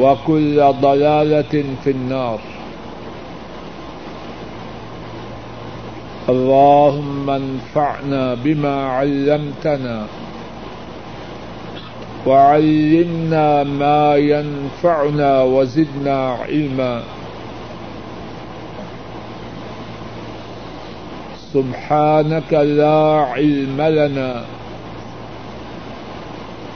وكل ضلالة في النار اللهم انفعنا بما علمتنا وعلمنا ما ينفعنا وزدنا علما سبحانك لا علم لنا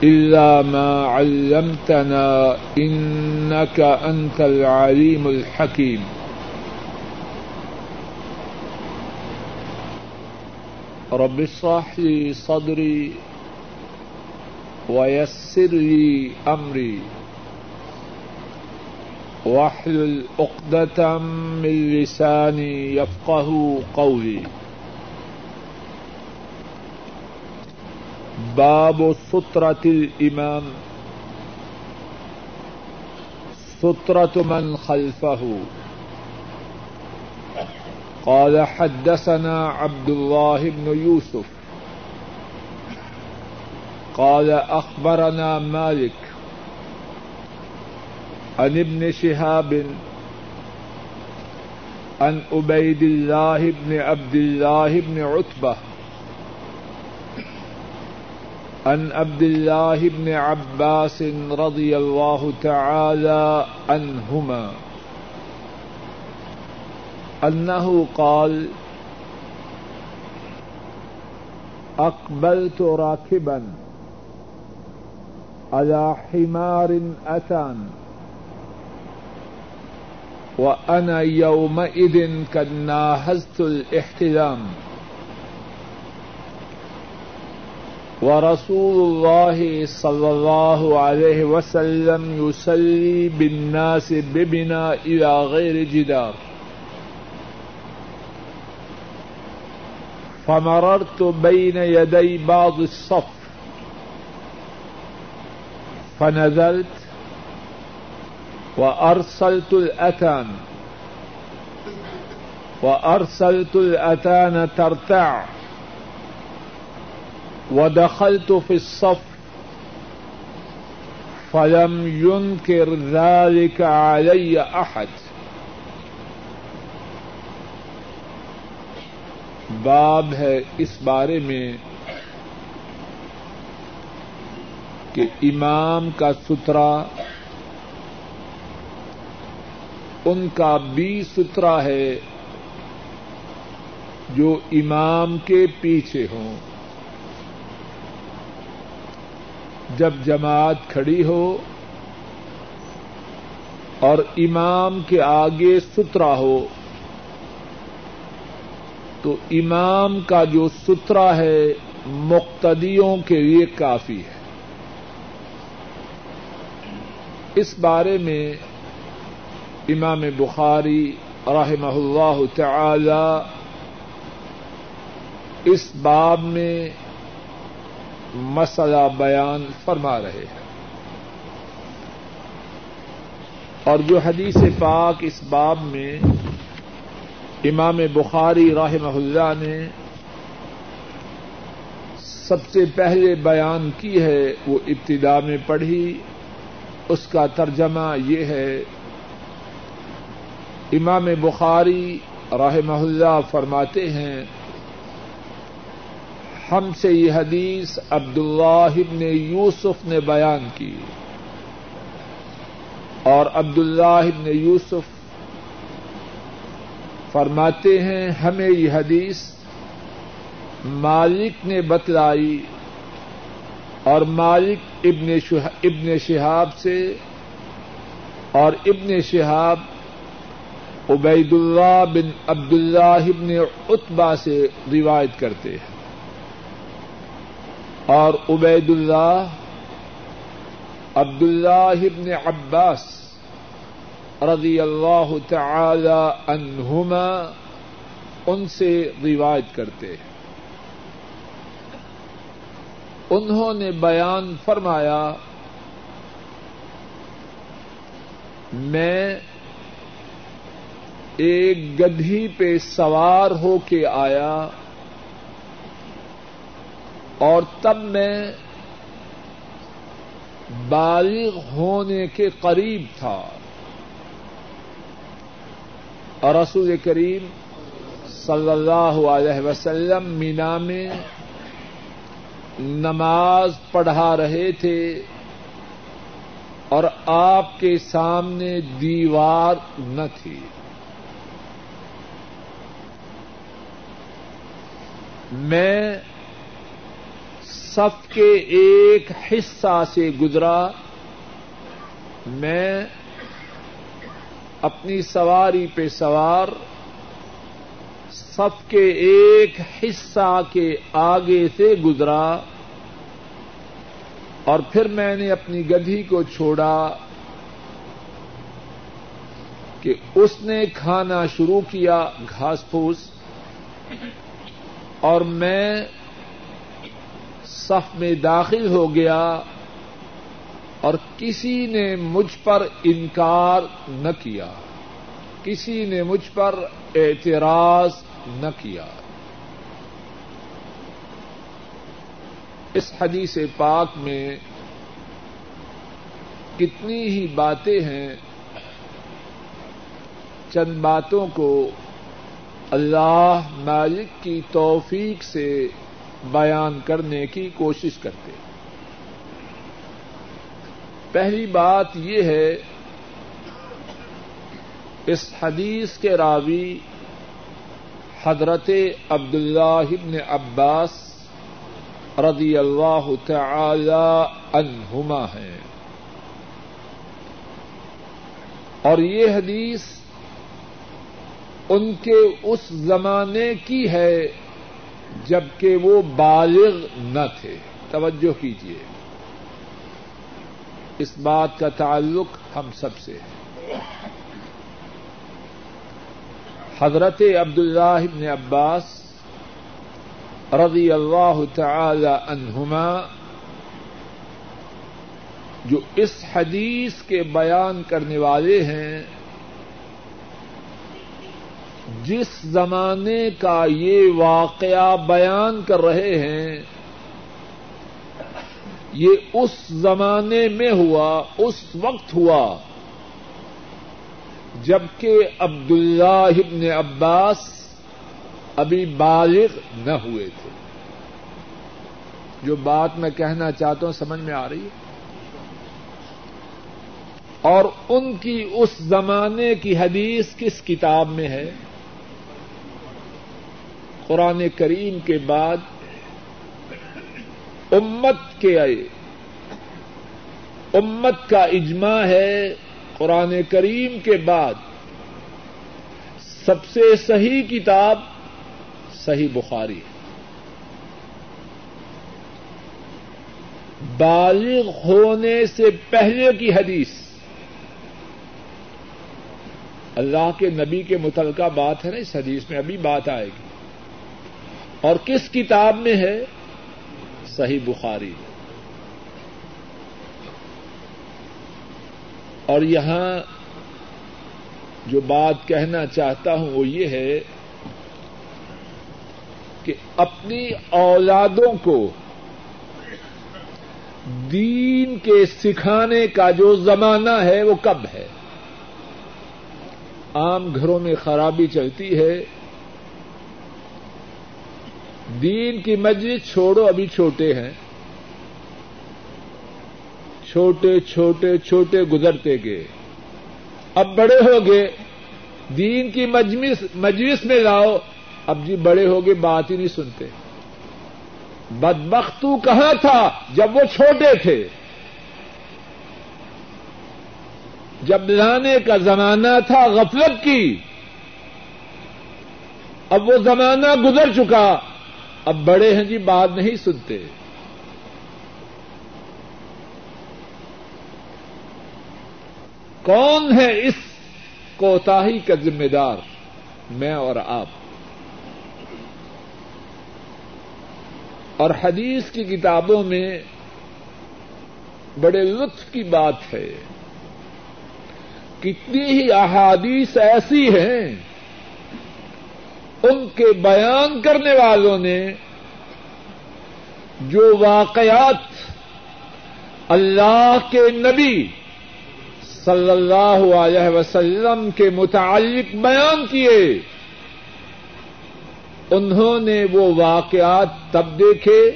إلا ما علمتنا إنك أنت العليم الحكيم. رب اشرح لي صدري ويسر لي أمري. واحلل عقدة من لساني يفقه قولي. باب سترة الإمام سترة من خلفه. قال حدثنا عبد الله بن يوسف. قال أخبرنا مالك عن ابن شهاب عن عبيد الله بن عبد الله بن عتبة عن عبد الله بن عباس رضي الله تعالى عنهما أنه قال، أقبلت راكبا على حمار أتان، وأنا يومئذ قد ناهزت الاحتلام. ورسول الله صلى الله عليه وسلم يصلي بالناس ببنا إلى غير جدار. فمررت بين يدي بعض الصف. فنزلت وأرسلت الأتان. وأرسلت الأتان ترتع. ودخلت في الصف فلم ينكر ذلك علي أحد. باب ہے اس بارے میں کہ امام کا سترا ان کا بھی سترا ہے جو امام کے پیچھے ہوں۔ جب جماعت کھڑی ہو اور امام کے آگے سترا ہو، تو امام کا جو سترا ہے، مقتدیوں کے لیے کافی ہے۔ اس بارے میں امام بخاری رحمہ اللہ تعالی اس باب میں مسئلہ بیان فرما رہے ہیں۔ اور جو حدیث پاک اس باب میں امام بخاری رحمہ اللہ نے سب سے پہلے بیان کی ہے، وہ ابتدا میں پڑھی۔ اس کا ترجمہ یہ ہے، امام بخاری رحمہ اللہ فرماتے ہیں ہم سے یہ حدیث عبد ابن یوسف نے بیان کی اور عبد ابن یوسف فرماتے ہیں، ہمیں یہ حدیث مالک نے بتلائی اور مالک ابن ابن شہاب سے اور ابن شہاب عبید اللہ بن عبد اللہ ابن اتبا سے روایت کرتے ہیں۔ اور عبید اللہ عبد اللہ ابن عباس رضی اللہ تعالی عنہما ان سے روایت کرتے ہیں۔ انہوں نے بیان فرمایا، میں ایک گدھی پہ سوار ہو کے آیا اور تب میں بالغ ہونے کے قریب تھا۔ اور رسول کریم صلی اللہ علیہ وسلم مینا میں نماز پڑھا رہے تھے اور آپ کے سامنے دیوار نہ تھی۔ میں سب کے ایک حصہ سے گزرا، میں اپنی سواری پہ سوار سب کے ایک حصہ کے آگے سے گزرا اور پھر میں نے اپنی گدھی کو چھوڑا کہ اس نے کھانا شروع کیا گھاس پھوس اور میں صف میں داخل ہو گیا اور کسی نے مجھ پر انکار نہ کیا، کسی نے مجھ پر اعتراض نہ کیا۔ اس حدیث پاک میں کتنی ہی باتیں ہیں، چند باتوں کو اللہ مالک کی توفیق سے بیان کرنے کی کوشش کرتے پہلی بات یہ ہے، اس حدیث کے راوی حضرت عبد اللہ ابن عباس رضی اللہ تعالی عنہما ہے اور یہ حدیث ان کے اس زمانے کی ہے جبکہ وہ بالغ نہ تھے۔ توجہ کیجیے اس بات کا تعلق ہم سب سے ہے۔ حضرت عبد اللہ عباس رضی اللہ تعالی عنہما، جو اس حدیث کے بیان کرنے والے ہیں جس زمانے کا یہ واقعہ بیان کر رہے ہیں، یہ اس زمانے میں ہوا، اس وقت ہوا، جبکہ عبد اللہ ابن عباس ابھی بالغ نہ ہوئے تھے۔ جو بات میں کہنا چاہتا ہوں، سمجھ میں آ رہی ہے؟ اور ان کی اس زمانے کی حدیث کس کتاب میں ہے؟ قرآن کریم کے بعد امت کے آئے۔ امت کا اجماع ہے قرآن کریم کے بعد۔ سب سے صحیح کتاب صحیح بخاری۔ ہے بالغ ہونے سے پہلے کی حدیث۔ اللہ کے نبی کے متعلقہ بات ہے نا، اس حدیث میں ابھی بات آئے گی۔ اور کس کتاب میں ہے؟ صحیح بخاری۔ اور یہاں جو بات کہنا چاہتا ہوں وہ یہ ہے کہ اپنی اولادوں کو دین کے سکھانے کا جو زمانہ ہے وہ کب ہے؟ عام گھروں میں خرابی چلتی ہے دین کی مجلس چھوڑو، ابھی چھوٹے ہیں۔ چھوٹے چھوٹے چھوٹے گزرتے گئے۔ اب بڑے ہو گئے۔ دین کی مجلس مجلس میں لاؤ۔ اب جی بڑے ہو گئے، بات ہی نہیں سنتے۔ بدبختو کہاں تھا؟ جب وہ چھوٹے تھے۔ جب لانے کا زمانہ تھا غفلت کی، اب وہ زمانہ گزر چکا۔ اب بڑے ہیں جی بات نہیں سنتے۔ کون ہے اس کوتاہی کا ذمہ دار؟ میں اور آپ۔ اور حدیث کی کتابوں میں بڑے لطف کی بات ہے۔ کتنی ہی احادیث ایسی ہیں۔ ان کے بیان کرنے والوں نے جو واقعات اللہ کے نبی صلی اللہ علیہ وسلم کے متعلق بیان کیے، انہوں نے وہ واقعات تب دیکھے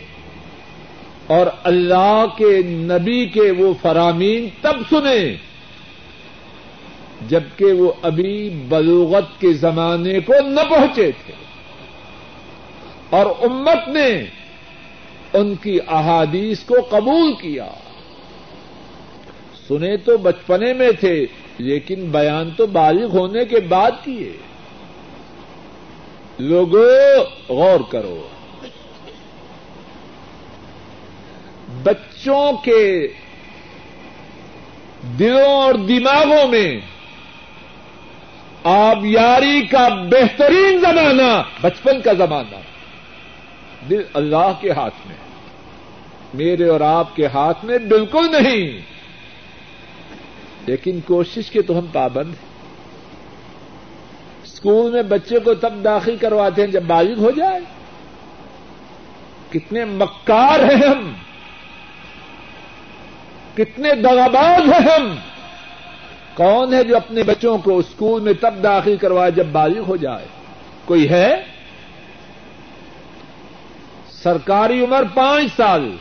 اور اللہ کے نبی کے وہ فرامین تب سنے۔ جبکہ وہ ابھی بلوغت کے زمانے کو نہ پہنچے تھے۔ اور امت نے ان کی احادیث کو قبول کیا۔ سنے تو بچپنے میں تھے، لیکن بیان تو بالغ ہونے کے بعد کیے۔ لوگوں غور کرو۔ بچوں کے دلوں اور دماغوں میں آبیاری کا بہترین زمانہ، بچپن کا زمانہ۔ دل اللہ کے ہاتھ میں، میرے اور آپ کے ہاتھ میں بالکل نہیں۔ لیکن کوشش کے تو ہم پابند ہیں۔ اسکول میں بچے کو تب داخل کرواتے ہیں جب بالغ ہو جائے۔ کتنے مکار ہیں ہم۔ کتنے دغاباز ہیں ہم۔ کون ہے جو اپنے بچوں کو اسکول میں تب داخل کروائے جب بالغ ہو جائے؟ کوئی ہے؟ سرکاری عمر پانچ سال۔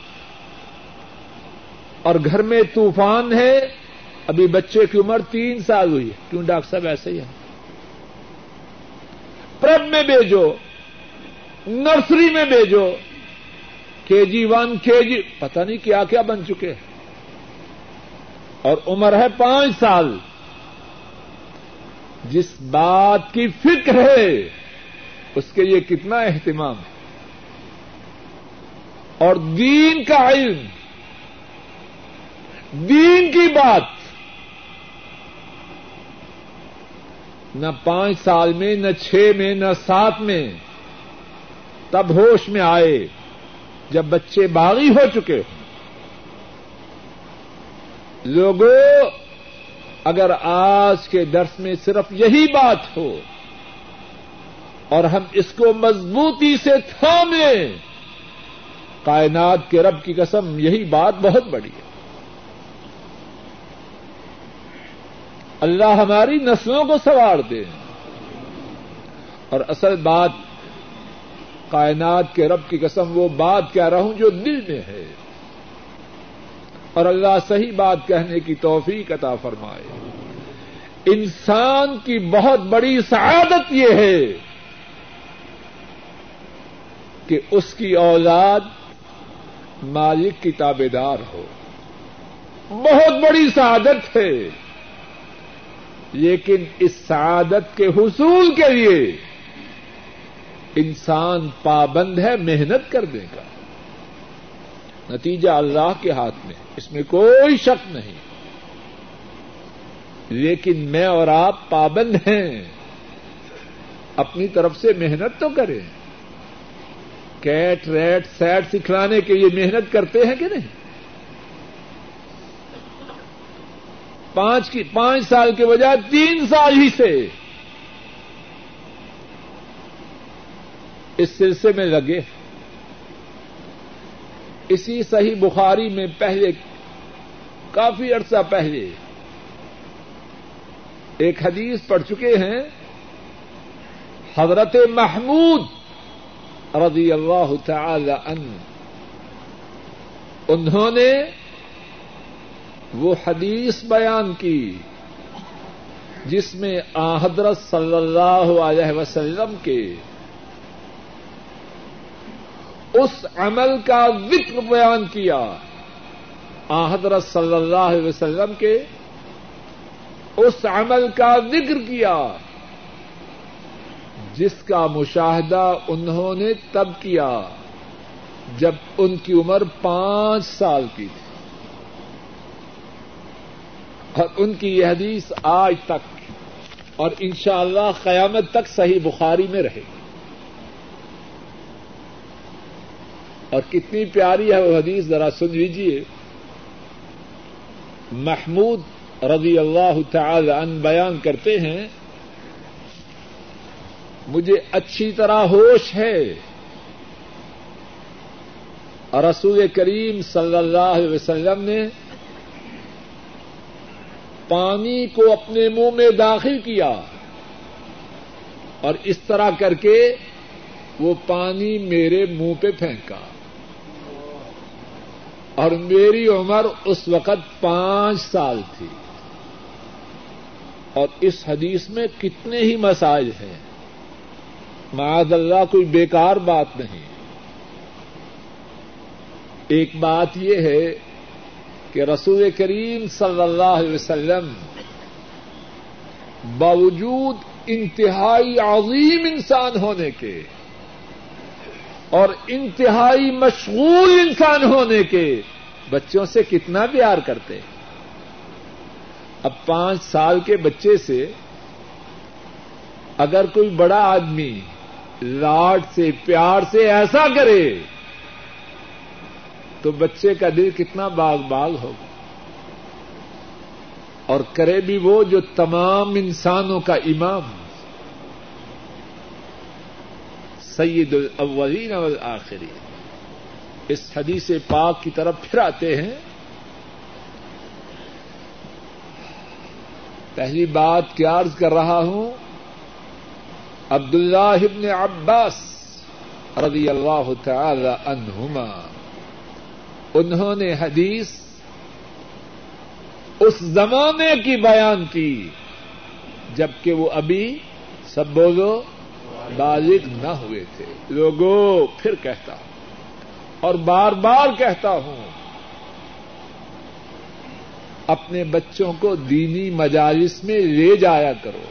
اور گھر میں طوفان ہے، ابھی بچے کی عمر تین سال ہوئی ہے۔ کیوں ڈاکٹر صاحب ایسے ہی ہے پرب میں بھیجو، نرسری میں بھیجو، کے جی ون، کے جی پتہ نہیں کیا کیا بن چکے ہیں۔ اور عمر ہے پانچ سال۔ جس بات کی فکر ہے، اس کے لیے کتنا اہتمام ہے۔ اور دین کا علم، دین کی بات، نہ پانچ سال میں، نہ چھ میں، نہ سات میں، تب ہوش میں آئے جب بچے باغی ہو چکے ہوں۔ لوگوں اگر آج کے درس میں صرف یہی بات ہو اور ہم اس کو مضبوطی سے تھامیں، کائنات کے رب کی قسم یہی بات بہت بڑی ہے۔ اللہ ہماری نسلوں کو سوار دے۔ اور اصل بات، کائنات کے رب کی قسم وہ بات کہہ رہا ہوں جو دل میں ہے۔ اور اللہ صحیح بات کہنے کی توفیق عطا فرمائے۔ انسان کی بہت بڑی سعادت یہ ہے کہ اس کی اولاد مالک کی تابے دار ہو۔ بہت بڑی سعادت ہے، لیکن اس سعادت کے حصول کے لیے انسان پابند ہے محنت کرنے کا۔ نتیجہ اللہ کے ہاتھ میں اس میں کوئی شک نہیں۔ لیکن میں اور آپ پابند ہیں۔ اپنی طرف سے محنت تو کریں۔ کیٹ ریٹ سیٹ سکھلانے کے لیے محنت کرتے ہیں کہ نہیں؟ پانچ کی پانچ سال کے بجائے تین سال ہی سے۔ اس سلسلے میں لگے۔ ہیں اسی صحیح بخاری میں پہلے، کافی عرصہ پہلے ایک حدیث پڑھ چکے ہیں، حضرت محمود رضی اللہ تعالی عنہ۔ انہوں نے وہ حدیث بیان کی جس میں آ حضرت صلی اللہ علیہ وسلم کے اس عمل کا ذکر بیان کیا۔ آ، حضرت صلی اللہ علیہ وسلم کے اس عمل کا ذکر کیا۔ جس کا مشاہدہ انہوں نے تب کیا جب ان کی عمر پانچ سال کی تھی۔ اور ان کی یہ حدیث آج تک اور انشاءاللہ اللہ قیامت تک صحیح بخاری میں رہے گی۔ اور کتنی پیاری ہے وہ حدیث، ذرا سن لیجیے محمود رضی اللہ تعالی عنہ بیان کرتے ہیں، مجھے اچھی طرح ہوش ہے۔ اور رسول کریم صلی اللہ علیہ وسلم نے پانی کو اپنے منہ میں داخل کیا اور اس طرح کر کے وہ پانی میرے منہ پہ پھینکا۔ اور میری عمر اس وقت پانچ سال تھی۔ اور اس حدیث میں کتنے ہی مسائل ہیں۔ معاذ اللہ، کوئی بیکار بات نہیں۔ ایک بات یہ ہے کہ رسول کریم صلی اللہ علیہ وسلم باوجود انتہائی عظیم انسان ہونے کے اور انتہائی مشغول انسان ہونے کے بچوں سے کتنا پیار کرتے ہیں؟ اب پانچ سال کے بچے سے اگر کوئی بڑا آدمی لاڈ سے، پیار سے ایسا کرے، تو بچے کا دل کتنا باغ باغ ہوگا۔ اور کرے بھی وہ جو تمام انسانوں کا امام۔ سید الاولین والآخرین۔ اس حدیث پاک کی طرف پھر آتے ہیں۔ پہلی بات کیا عرض کر رہا ہوں عبد اللہ ابن عباس رضی اللہ تعالی عنہما، انہوں نے حدیث اس زمانے کی بیان کی، جبکہ وہ ابھی، سب بولو بالغ نہ ہوئے تھے۔ لوگوں، پھر کہتا ہوں، اور بار بار کہتا ہوں، اپنے بچوں کو دینی مجالس میں لے جایا کرو۔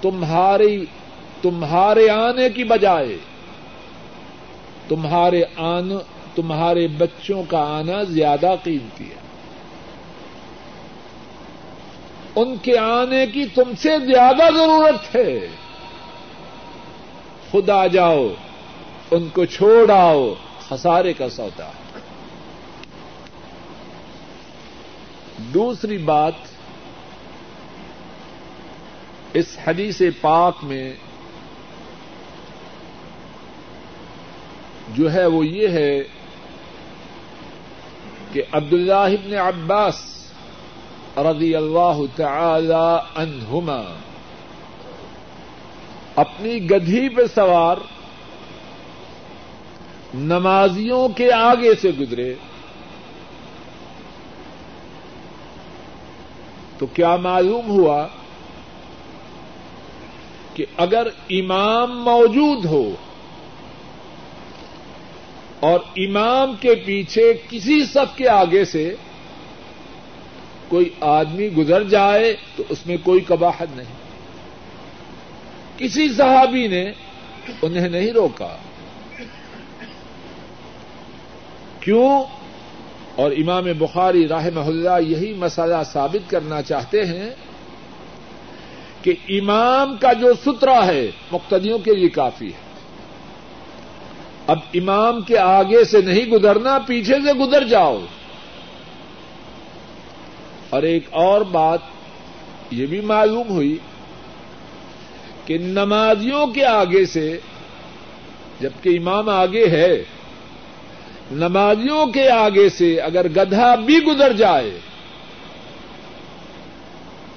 تمہاری تمہارے آنے کی بجائے، تمہارے آن، تمہارے بچوں کا آنا زیادہ قیمتی ہے۔ ان کے آنے کی تم سے زیادہ ضرورت ہے۔ خود آ جاؤ، ان کو چھوڑ آؤ، خسارے کا سودا۔ دوسری بات، اس حدیث پاک میں جو ہے وہ یہ ہے کہ عبداللہ ابن عباس رضی اللہ تعالی عنہما۔ اپنی گدھی پہ سوار نمازیوں کے آگے سے گزرے۔ تو کیا معلوم ہوا کہ اگر امام موجود ہو اور امام کے پیچھے کسی سب کے آگے سے کوئی آدمی گزر جائے تو اس میں کوئی کباہت نہیں۔ کسی صحابی نے انہیں نہیں روکا۔ کیوں؟ اور امام بخاری راہ محلہ یہی مسئلہ ثابت کرنا چاہتے ہیں کہ امام کا جو سترا ہے، مقتدیوں کے لیے کافی ہے۔ اب امام کے آگے سے نہیں گزرنا، پیچھے سے گزر جاؤ۔ اور ایک اور بات یہ بھی معلوم ہوئی کہ نمازیوں کے آگے سے جبکہ امام آگے ہے، نمازیوں کے آگے سے اگر گدھا بھی گزر جائے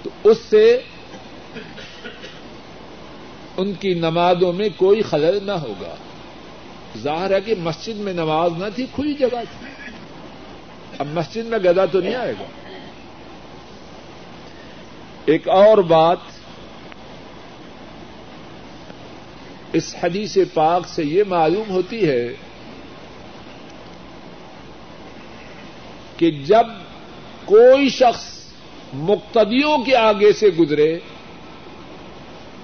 تو اس سے ان کی نمازوں میں کوئی خلل نہ ہوگا۔ ظاہر ہے کہ مسجد میں نماز نہ تھی، کھلی جگہ تھی۔ اب مسجد میں گدا تو نہیں آئے گا۔ ایک اور بات اس حدیث پاک سے یہ معلوم ہوتی ہے کہ جب کوئی شخص مقتدیوں کے آگے سے گزرے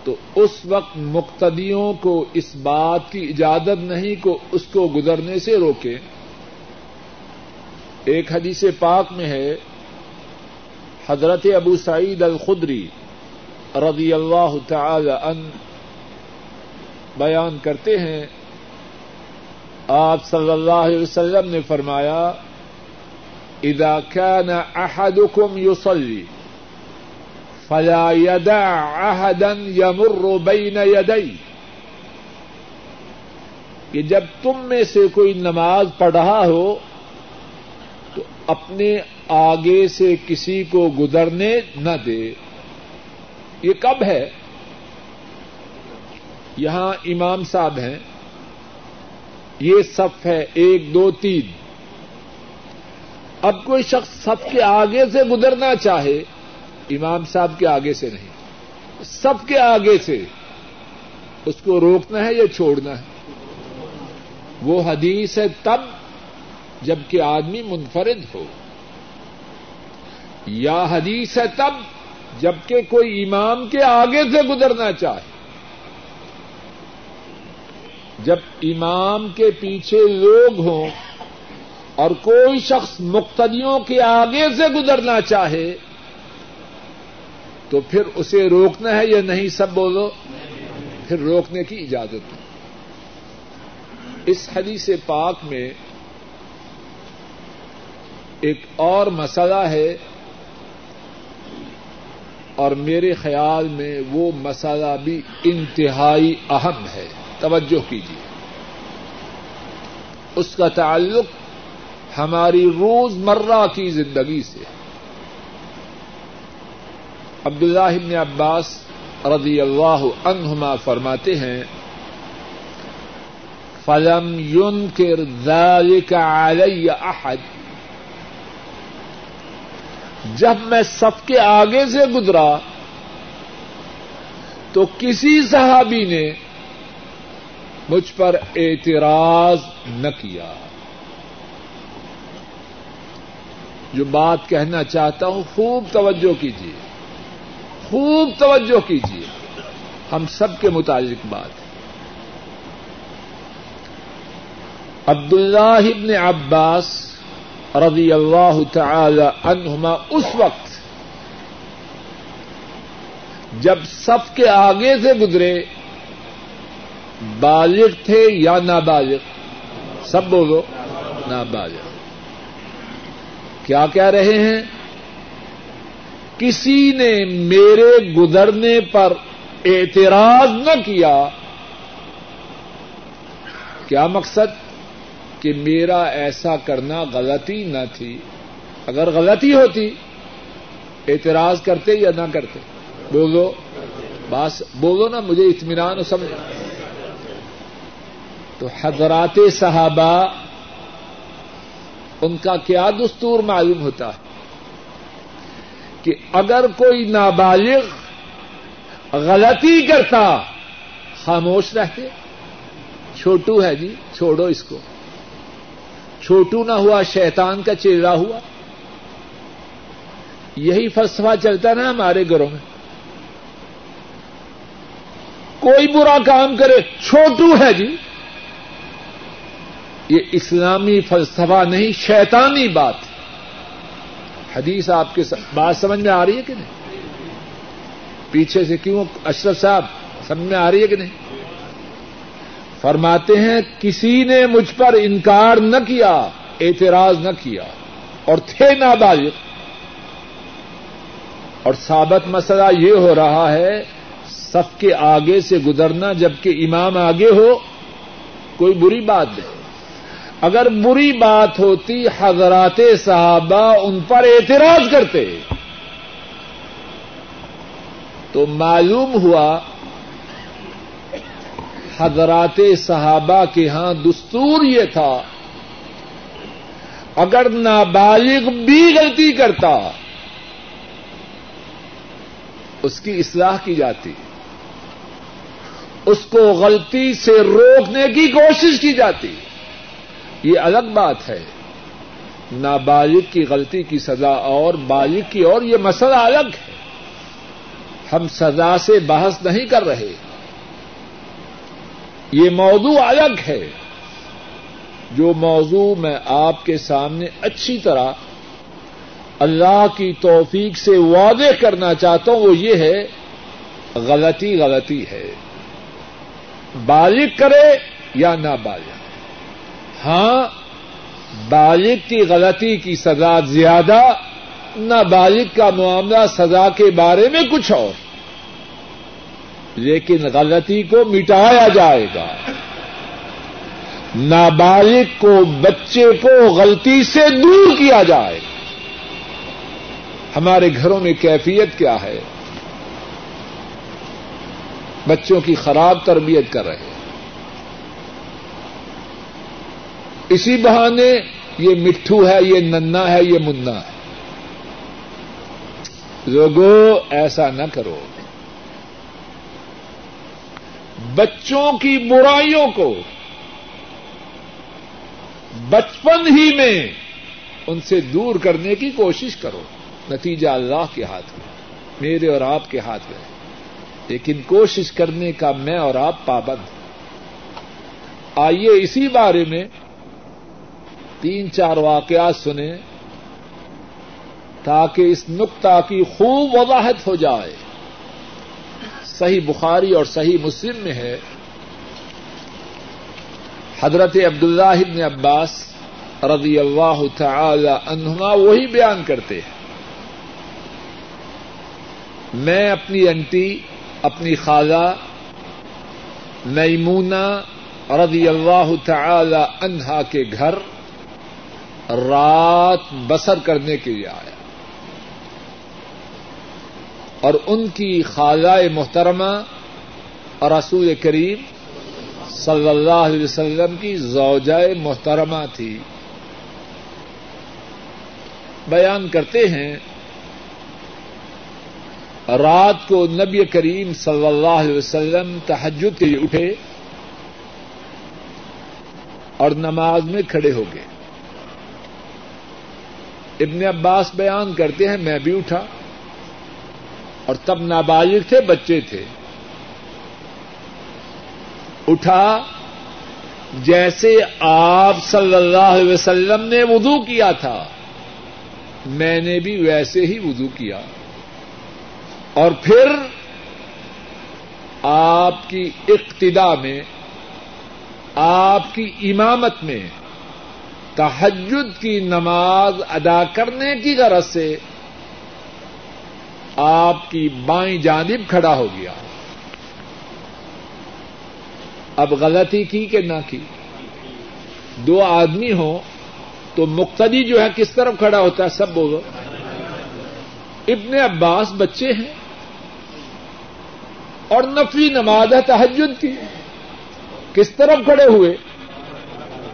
تو اس وقت مقتدیوں کو اس بات کی اجازت نہیں کو اس کو گزرنے سے روکے۔ ایک حدیث پاک میں ہے حضرت ابو سعید الخدری رضی اللہ تعالی ان بیان کرتے ہیں۔ آپ صلی اللہ علیہ وسلم نے فرمایا، اذا كان احدكم يصلي فلا يدع احدا يمر بين يديه کہ جب تم میں سے کوئی نماز پڑھ رہا ہو اپنے آگے سے کسی کو گزرنے نہ دے۔ یہ کب ہے؟ یہاں امام صاحب ہیں۔ یہ صف ہے ایک، دو، تین۔ اب کوئی شخص سب کے آگے سے گزرنا چاہے، امام صاحب کے آگے سے نہیں۔ سب کے آگے سے اس کو روکنا ہے یا چھوڑنا ہے؟ وہ حدیث ہے، تب جبکہ آدمی منفرد ہو۔ یا حدیث ہے تب جبکہ کوئی امام کے آگے سے گزرنا چاہے۔ جب امام کے پیچھے لوگ ہوں اور کوئی شخص مقتدیوں کے آگے سے گزرنا چاہے، تو پھر اسے روکنا ہے یا نہیں سب بولو؟ پھر روکنے کی اجازت ہے۔ اس حدیث پاک میں ایک اور مسئلہ ہے اور میرے خیال میں وہ مسئلہ بھی انتہائی اہم ہے۔ توجہ کیجیے اس کا تعلق ہماری روز مرہ کی زندگی سے۔ عبد اللہ عباس رضی اللہ عنہما فرماتے ہیں، فلم یون کر علی احد جب میں سب کے آگے سے گزرا تو کسی صحابی نے مجھ پر اعتراض نہ کیا۔ جو بات کہنا چاہتا ہوں، خوب توجہ کیجیے خوب توجہ کیجیے ہم سب کے متعلق بات عبد اللہ ابن عباس رضی اللہ تعالی عنہما اس وقت جب سب کے آگے سے گزرے، بالغ تھے یا نابالغ؟ سب بولو، نابالغ۔ کیا کہہ رہے ہیں؟ کسی نے میرے گزرنے پر اعتراض نہ کیا کیا مقصد؟ کہ میرا ایسا کرنا غلطی نہ تھی۔ اگر غلطی ہوتی، اعتراض کرتے یا نہ کرتے؟ بولو۔ بس، بولو نا، مجھے اطمینان سمجھ تو حضرات صحابہ، ان کا کیا دستور معلوم ہوتا ہے؟ کہ اگر کوئی نابالغ غلطی کرتا، خاموش رہتے۔ چھوٹو ہے جی چھوڑو اس کو۔ چھوٹو نہ ہوا، شیطان کا چہرہ ہوا۔ یہی فلسفہ چلتا نا ہمارے گھروں میں۔ کوئی برا کام کرے، چھوٹو ہے جی۔ یہ اسلامی فلسفہ نہیں، شیطانی بات۔ حدیث آپ کے بات سمجھ میں آ رہی ہے کہ نہیں؟ پیچھے سے کیوں؟ اشرف صاحب، سمجھ میں آ رہی ہے کہ نہیں؟ فرماتے ہیں، کسی نے مجھ پر انکار نہ کیا، اعتراض نہ کیا اور تھے نابالغ۔ اور ثابت مسئلہ یہ ہو رہا ہے، سب کے آگے سے گزرنا جبکہ امام آگے ہو، کوئی بری بات نہیں۔ اگر بری بات ہوتی، حضرات صحابہ ان پر اعتراض کرتے۔ تو معلوم ہوا حضرات صحابہ کے ہاں دستور یہ تھا، اگر نابالغ بھی غلطی کرتا، اس کی اصلاح کی جاتی، اس کو غلطی سے روکنے کی کوشش کی جاتی۔ یہ الگ بات ہے۔ نابالغ کی غلطی کی سزا اور بالغ کی اور یہ مسئلہ الگ ہے۔ ہم سزا سے بحث نہیں کر رہے۔ یہ موضوع الگ ہے۔ جو موضوع میں آپ کے سامنے اچھی طرح اللہ کی توفیق سے واضح کرنا چاہتا ہوں، وہ یہ ہے، غلطی غلطی ہے۔ بالغ کرے یا نہ بالغ ہاں بالغ کی غلطی کی سزا زیادہ، نابالغ کا معاملہ سزا کے بارے میں کچھ اور۔ لیکن غلطی کو مٹایا جائے گا۔ نابالغ کو بچے کو غلطی سے دور کیا جائے۔ ہمارے گھروں میں کیفیت کیا ہے؟ بچوں کی خراب تربیت کر رہے اسی بہانے یہ مٹھو ہے، یہ ننا ہے، یہ منا ہے۔ لوگوں ایسا نہ کرو۔ بچوں کی برائیوں کو بچپن ہی میں ان سے دور کرنے کی کوشش کرو۔ نتیجہ اللہ کے ہاتھ میں، میرے اور آپ کے ہاتھ میں۔ لیکن کوشش کرنے کا میں اور آپ پابند۔ آئیے اسی بارے میں تین چار واقعات سنیں تاکہ اس نقطہ کی خوب وضاحت ہو جائے۔ صحیح بخاری اور صحیح مسلم میں ہے۔ حضرت عبداللہ ابن عباس رضی اللہ تعالی عنہما وہی بیان کرتے ہیں۔ میں اپنی انٹی، اپنی خالہ میمونہ رضی اللہ تعالی عنہا کے گھر رات بسر کرنے کے لیے آیا۔ اور ان کی خالہ محترمہ اور رسول کریم صلی اللہ علیہ وسلم کی زوجائے محترمہ تھی۔ بیان کرتے ہیں، رات کو نبی کریم صلی اللہ علیہ وسلم تحجد کے لیے اٹھے اور نماز میں کھڑے ہو گئے۔ ابن عباس بیان کرتے ہیں، میں بھی اٹھا۔ اور تب نابالغ تھے، بچے تھے۔ اٹھا، جیسے آپ صلی اللہ علیہ وسلم نے وضو کیا تھا، میں نے بھی ویسے ہی وضو کیا۔ اور پھر آپ کی اقتدا میں، آپ کی امامت میں تحجد کی نماز ادا کرنے کی غرض سے آپ کی بائیں جانب کھڑا ہو گیا۔ اب غلطی کی کہ نہ کی؟ دو آدمی ہوں تو مقتدی جو ہے کس طرف کھڑا ہوتا ہے؟ سب بولو۔ ابن عباس بچے ہیں اور نفی نماز ہے تحجد کی۔ کس طرف کھڑے ہوئے؟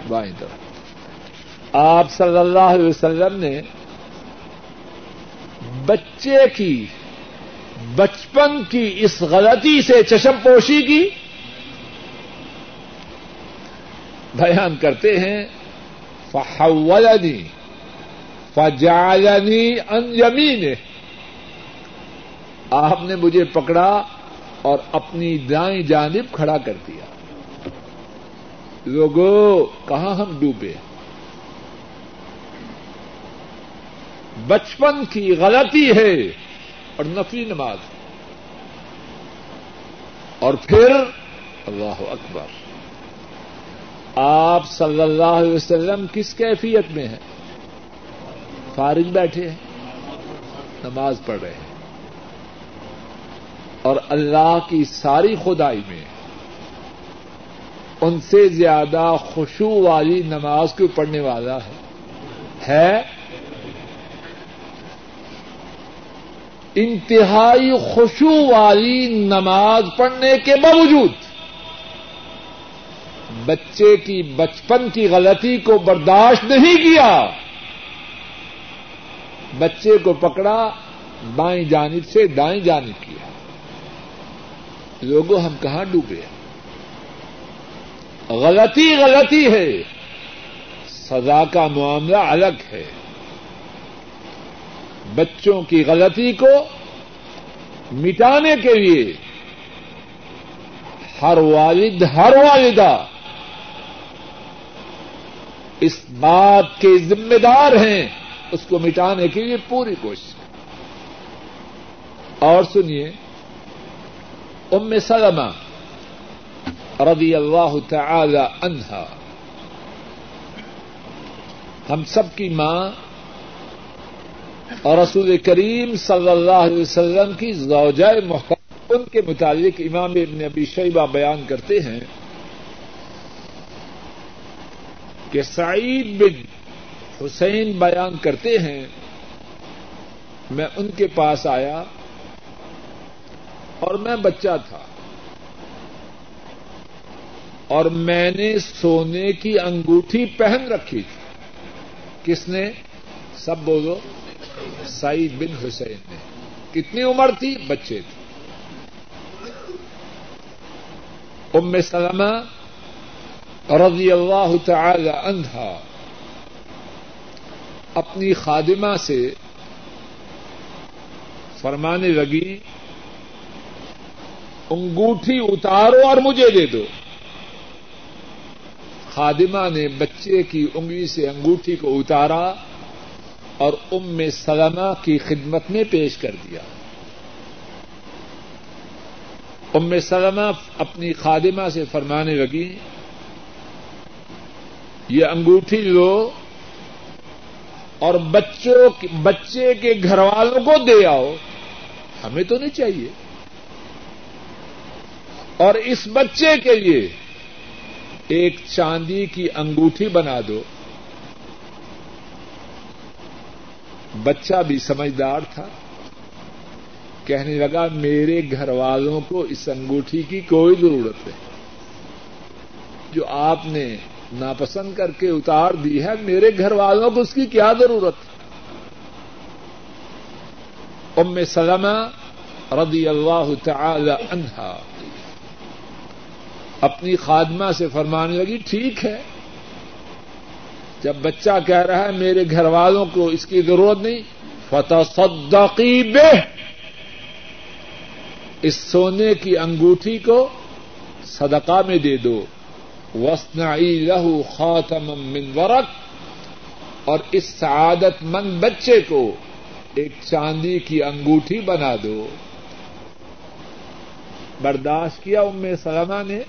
بائیں طرف۔ آپ صلی اللہ علیہ وسلم نے بچے کی، بچپن کی اس غلطی سے چشم پوشی کی؟ بیان کرتے ہیں فحولنی فجعلنی ان یمین آپ نے مجھے پکڑا اور اپنی دائیں جانب کھڑا کر دیا۔ لوگوں کہاں ہم ڈوبے؟ ہیں بچپن کی غلطی ہے اور نفی نماز اور پھر اللہ اکبر۔ آپ صلی اللہ علیہ وسلم کس کیفیت میں ہیں؟ فارغ بیٹھے ہیں، نماز پڑھ رہے ہیں۔ اور اللہ کی ساری خدائی میں ان سے زیادہ خوشو والی نماز کو پڑھنے والا ہے ہے انتہائی خوشو والی نماز پڑھنے کے باوجود بچے کی بچپن کی غلطی کو برداشت نہیں کیا، بچے کو پکڑا، بائیں جانب سے دائیں جانب کیا۔ لوگوں، ہم کہاں ڈوبے غلطی غلطی ہے، سزا کا معاملہ الگ ہے۔ بچوں کی غلطی کو مٹانے کے لیے ہر والد، ہر والدہ اس بات کے ذمہ دار ہیں، اس کو مٹانے کے لیے پوری کوشش اور سنیے، ام سلمہ رضی اللہ تعالی عنہا، ہم سب کی ماں اور رسول کریم صلی اللہ علیہ وسلم کی زوجہ محترم ان کے متعلق امام ابن ابی شیبہ بیان کرتے ہیں کہ سعید بن حسین بیان کرتے ہیں، میں ان کے پاس آیا اور میں بچہ تھا اور میں نے سونے کی انگوٹھی پہن رکھی تھی۔ کس نے؟ سب بولو۔ سعید بن حسین نے۔ کتنی عمر تھی؟ بچے تھے۔ ام سلمہ رضی اللہ تعالی عنہا اپنی خادمہ سے فرمانے لگی، انگوٹھی اتارو اور مجھے دے دو۔ خادمہ نے بچے کی انگلی سے انگوٹھی کو اتارا۔ اور ام سلمہ کی خدمت میں پیش کر دیا۔ ام سلمہ اپنی خادمہ سے فرمانے لگی، یہ انگوٹھی لو اور بچوں بچے کے گھر والوں کو دے آؤ، ہمیں تو نہیں چاہیے۔ اور اس بچے کے لیے ایک چاندی کی انگوٹھی بنا دو۔ بچہ بھی سمجھدار تھا، کہنے لگا، میرے گھر والوں کو اس انگوٹھی کی کوئی ضرورت نہیں۔ جو آپ نے ناپسند کر کے اتار دی ہے، میرے گھر والوں کو اس کی کیا ضرورت؟ ام سلمہ رضی اللہ تعالی عنہا اپنی خادمہ سے فرمانے لگی، ٹھیک ہے۔ جب بچہ کہہ رہا ہے میرے گھر والوں کو اس کی ضرورت نہیں فتح صدقی بے اس سونے کی انگوٹھی کو صدقہ میں دے دو۔ وسنعی لہو خاتم من ورق۔ اور اس سعادت مند بچے کو ایک چاندی کی انگوٹھی بنا دو۔ برداشت کیا ام سلمہ نے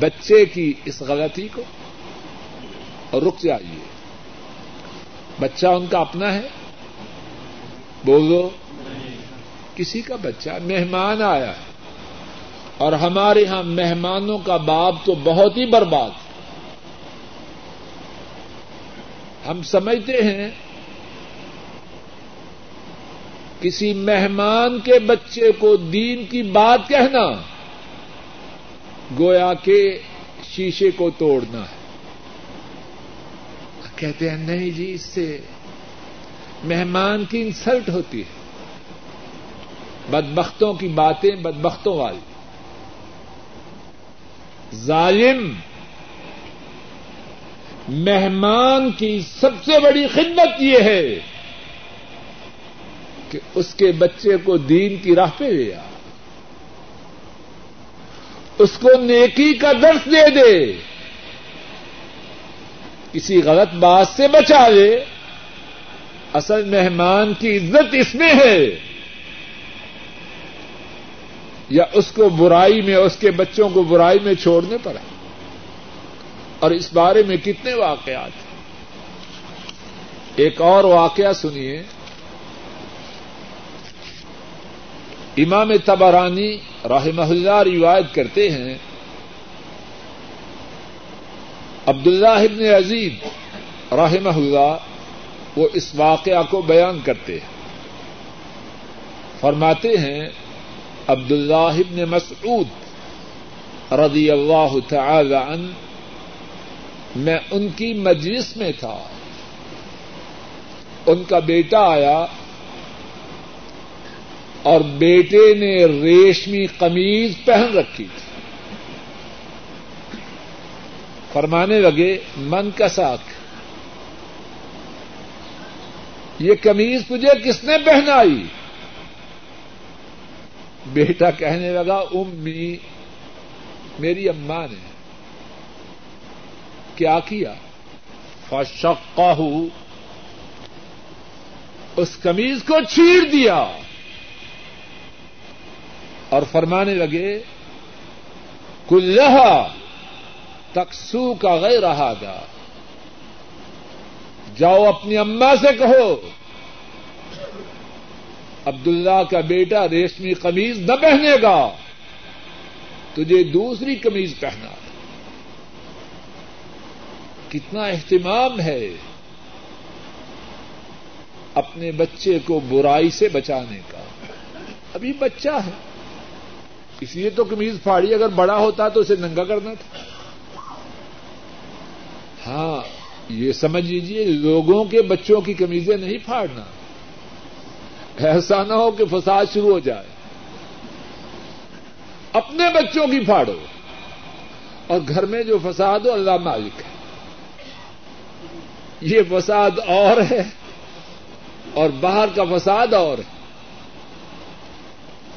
بچے کی اس غلطی کو؟ اور رک جائیے۔ بچہ ان کا اپنا ہے؟ بولو۔ کسی کا بچہ مہمان آیا ہے۔ اور ہمارے یہاں مہمانوں کا باپ تو بہت ہی برباد۔ ہم سمجھتے ہیں، کسی مہمان کے بچے کو دین کی بات کہنا، گویا کے شیشے کو توڑنا ہے۔ کہتے ہیں، نہیں جی اس سے مہمان کی انسلٹ ہوتی ہے۔ بدبختوں کی باتیں بدبختوں والی۔ ظالم مہمان کی سب سے بڑی خدمت یہ ہے کہ اس کے بچے کو دین کی راہ پہ لیا اس کو نیکی کا درس دے دے۔ کسی غلط بات سے بچا لے اصل مہمان کی عزت اس میں ہے۔ یا اس کو برائی میں، اس کے بچوں کو برائی میں چھوڑنے پڑا۔ اور اس بارے میں کتنے واقعات ہیں۔ ایک اور واقعہ سنیے۔ امام تبارانی رحمہ اللہ روایت کرتے ہیں۔ عبداللہ ابن عزیز رحمہ اللہ وہ اس واقعہ کو بیان کرتے ہیں۔ فرماتے ہیں، عبداللہ ابن مسعود رضی اللہ تعالی عنہ، میں ان کی مجلس میں تھا۔ ان کا بیٹا آیا اور بیٹے نے ریشمی قمیض پہن رکھی۔ تھی فرمانے لگے، من کا ساکھ یہ قمیض تجھے کس نے پہنائی؟ بیٹا کہنے لگا، امی، میری اماں نے۔ کیا کیا؟ فشقہ اس کمیز کو چیر دیا۔ اور فرمانے لگے کلہ تکسو کا غیر رہا گا جاؤ اپنی اما سے کہو، عبداللہ کا بیٹا ریشمی قمیض نہ پہنے گا، تجھے دوسری قمیض پہنا۔ کتنا اہتمام ہے اپنے بچے کو برائی سے بچانے کا۔ ابھی بچہ ہے، اس لیے تو کمیز پھاڑی اگر بڑا ہوتا تو اسے ننگا کرنا تھا۔ ہاں یہ سمجھ لیجیے لوگوں کے بچوں کی کمیزیں نہیں پھاڑنا۔ ایسا نہ ہو کہ فساد شروع ہو جائے۔ اپنے بچوں کی پھاڑو۔ اور گھر میں جو فساد ہو، اللہ مالک ہے۔ یہ فساد اور ہے، اور باہر کا فساد اور ہے۔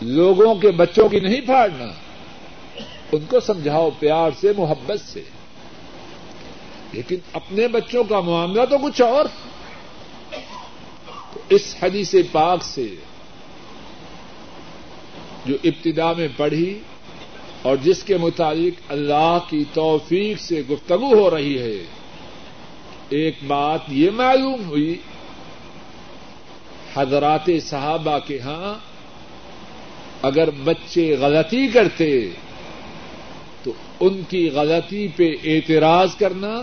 لوگوں کے بچوں کی نہیں پھاڑنا۔ ان کو سمجھاؤ، پیار سے، محبت سے۔ لیکن اپنے بچوں کا معاملہ تو کچھ اور۔ تو اس حدیث پاک سے جو ابتدا میں پڑھی اور جس کے مطابق اللہ کی توفیق سے گفتگو ہو رہی ہے، ایک بات یہ معلوم ہوئی، حضرات صحابہ کے ہاں اگر بچے غلطی کرتے تو ان کی غلطی پہ اعتراض کرنا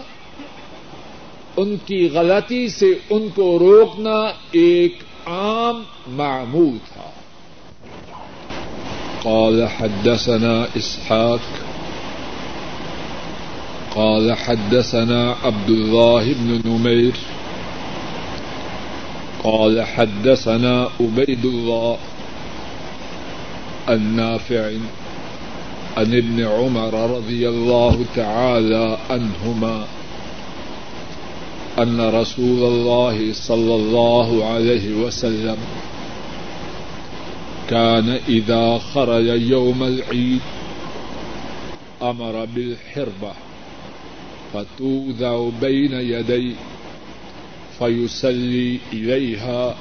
ان کی غلطی سے ان کو روکنا ایک عام معمول تھا۔ قال حدثنا اسحاق۔ قال حدثنا عبد الله بن نمير قال حدثنا عبيد الله النافع عن ابن عمر رضي الله تعالى عنهما أن رسول الله صلى الله عليه وسلم كان إذا خرج يوم العيد أمر بالحربة فتوذع بين يدي فيسلي إليها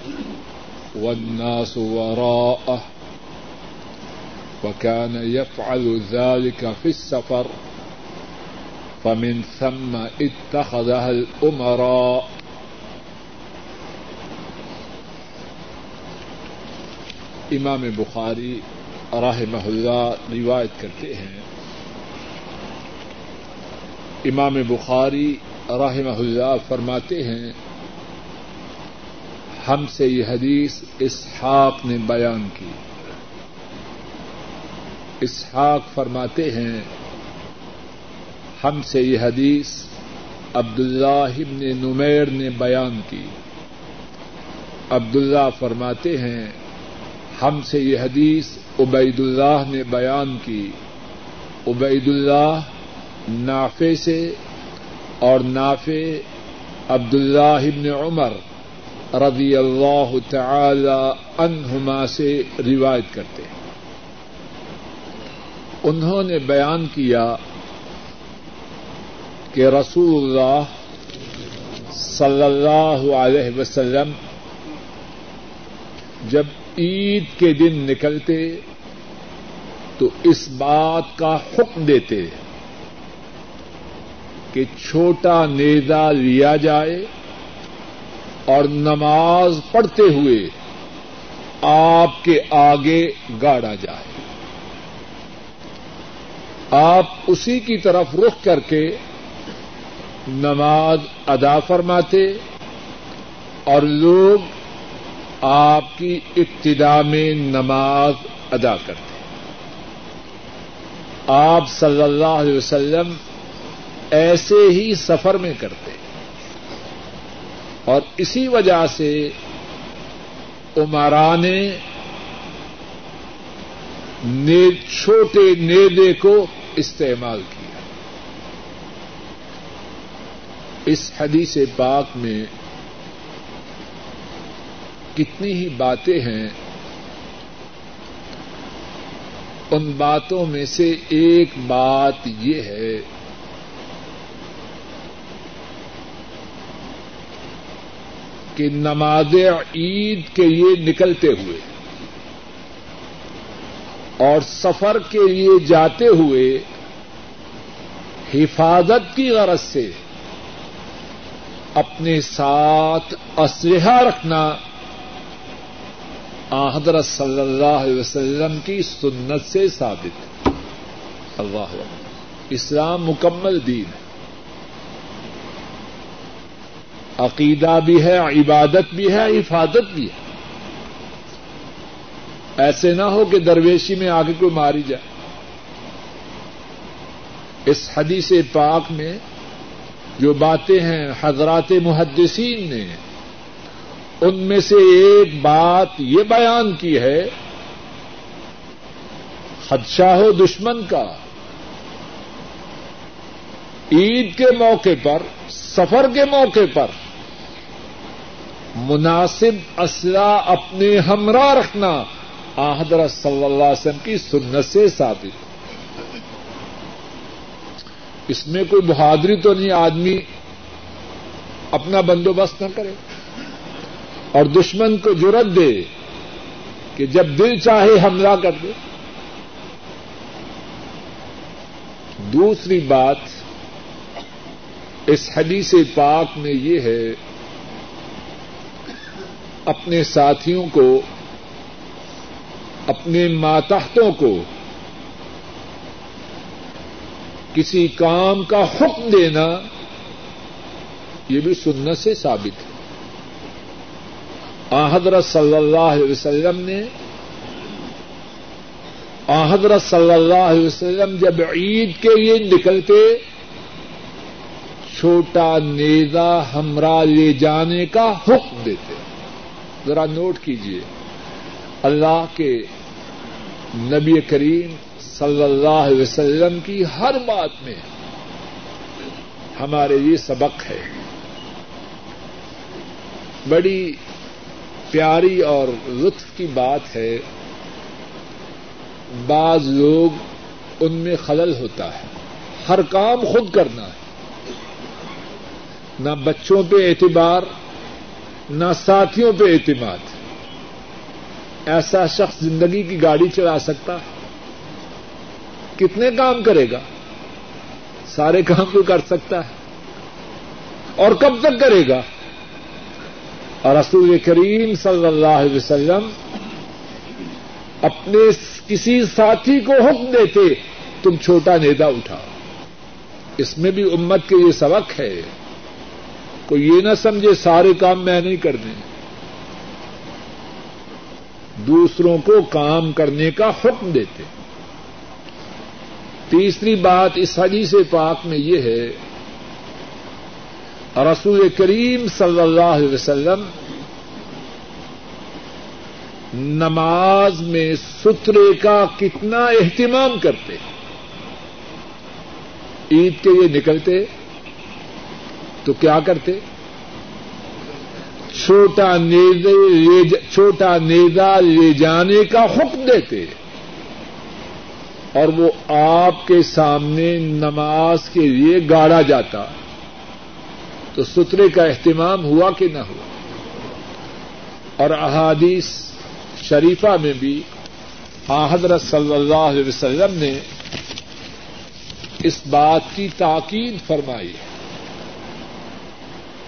والناس وراءه وكان يفعل ذلك في السفر فمن ثم اتخذها الأمراء. امام بخاری رحمہ اللہ روایت کرتے ہیں. امام بخاری رحمہ اللہ فرماتے ہیں، ہم سے یہ حدیث اسحاق نے بیان کی۔ اسحاق فرماتے ہیں ہم سے یہ حدیث عبداللہ ابن نمیر نے بیان کی۔ عبداللہ فرماتے ہیں، ہم سے یہ حدیث عبید اللہ نے بیان کی۔ عبید اللہ نافے سے اور نافے عبداللہ ابن عمر رضی اللہ تعالی عنہما سے روایت کرتے ہیں۔ انہوں نے بیان کیا کہ رسول اللہ صلی اللہ علیہ وسلم جب عید کے دن نکلتے تو اس بات کا حکم دیتے کہ چھوٹا نیزا لیا جائے اور نماز پڑھتے ہوئے آپ کے آگے گاڑا جائے۔ آپ اسی کی طرف رخ کر کے نماز ادا فرماتے اور لوگ آپ کی ابتدا میں نماز ادا کرتے آپ صلی اللہ علیہ وسلم ایسے ہی سفر میں کرتے اور اسی وجہ سے عمرا نے چھوٹے نیدے کو استعمال کیا۔ اس حدیث پاک میں کتنی ہی باتیں ہیں، ان باتوں میں سے ایک بات یہ ہے، کہ نماز عید کے لیے نکلتے ہوئے اور سفر کے لیے جاتے ہوئے حفاظت کی غرض سے اپنے ساتھ اسلحہ رکھنا حضرت صلی اللہ علیہ وسلم کی سنت سے ثابت اللہ اسلام مکمل دین ہے۔ عقیدہ بھی ہے، عبادت بھی ہے، حفاظت بھی ہے۔ ایسے نہ ہو کہ درویشی میں آگے کوئی ماری جائے۔ اس حدیث پاک میں جو باتیں ہیں، حضرات محدثین نے، ان میں سے ایک بات یہ بیان کی ہے خدشہ ہو دشمن کا۔ عید کے موقع پر، سفر کے موقع پر مناسب اسلحہ اپنے ہمراہ رکھنا حضرت صلی اللہ علیہ وسلم کی سنت سے ثابت۔ اس میں کوئی بہادری تو نہیں، آدمی اپنا بندوبست نہ کرے اور دشمن کو جرت دے کہ جب دل چاہے حملہ کر دے۔ دوسری بات اس حدیث پاک میں یہ ہے، اپنے ساتھیوں کو، اپنے ماتحتوں کو کسی کام کا حکم دینا یہ بھی سننے سے ثابت ہے۔ حضرت صلی اللہ علیہ وسلم نے حضرت صلی اللہ علیہ وسلم جب عید کے لیے نکلتے، چھوٹا نیزا ہمراہ لے جانے کا حکم دیتے۔ ذرا نوٹ کیجیے اللہ کے نبی کریم صلی اللہ علیہ وسلم کی ہر بات میں ہمارے یہ سبق ہے۔ بڑی پیاری اور لطف کی بات ہے۔ بعض لوگ ان میں خلل ہوتا ہے۔ ہر کام خود کرنا ہے۔ نہ بچوں پہ اعتبار، نہ ساتھیوں پہ اعتماد۔ ایسا شخص زندگی کی گاڑی چلا سکتا ہے۔ کتنے کام کرے گا؟ سارے کام کو کر سکتا ہے۔ اور کب تک کرے گا؟ اور رسول کریم صلی اللہ علیہ وسلم اپنے کسی ساتھی کو حکم دیتے، تم چھوٹا نیتا اٹھا اس میں بھی امت کے یہ سبق ہے۔ کوئی یہ نہ سمجھے سارے کام میں نہیں کرنے۔ دوسروں کو کام کرنے کا حکم دیتے۔ تیسری بات اس حدیث پاک میں یہ ہے، رسول کریم صلی اللہ علیہ وسلم نماز میں سترے کا کتنا اہتمام کرتے، عید کے لیے نکلتے تو کیا کرتے؟ چھوٹا نیزا لے جانے کا حکم دیتے۔ اور وہ آپ کے سامنے نماز کے لیے گاڑا جاتا تو سترے کا اہتمام ہوا کہ نہ ہوا اور احادیث شریفہ میں بھی ہاں حضرت صلی اللہ علیہ وسلم نے اس بات کی تاکید فرمائی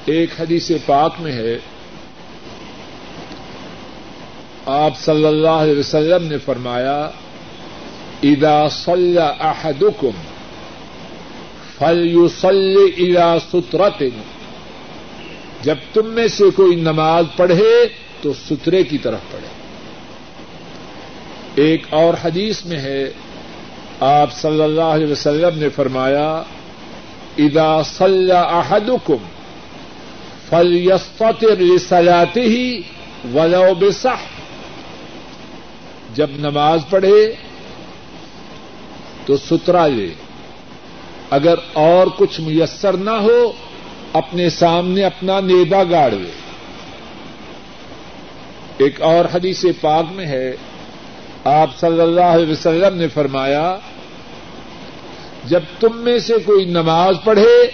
ایک حدیث پاک میں ہے۔ آپ صلی اللہ علیہ وسلم نے فرمایا ادا صلی احدکم فل یو ادا سترت جب تم میں سے کوئی نماز پڑھے تو سترے کی طرف پڑھے. ایک اور حدیث میں ہے، آپ صلی اللہ علیہ وسلم نے فرمایا ادا صلی احدکم فل یسفت ہی ولو بسح جب نماز پڑھے تو سترا لے۔ اگر اور کچھ میسر نہ ہو، اپنے سامنے اپنا نیبا گاڑ لے۔ ایک اور حدیث پاک میں ہے۔ آپ صلی اللہ علیہ وسلم نے فرمایا، جب تم میں سے کوئی نماز پڑھے،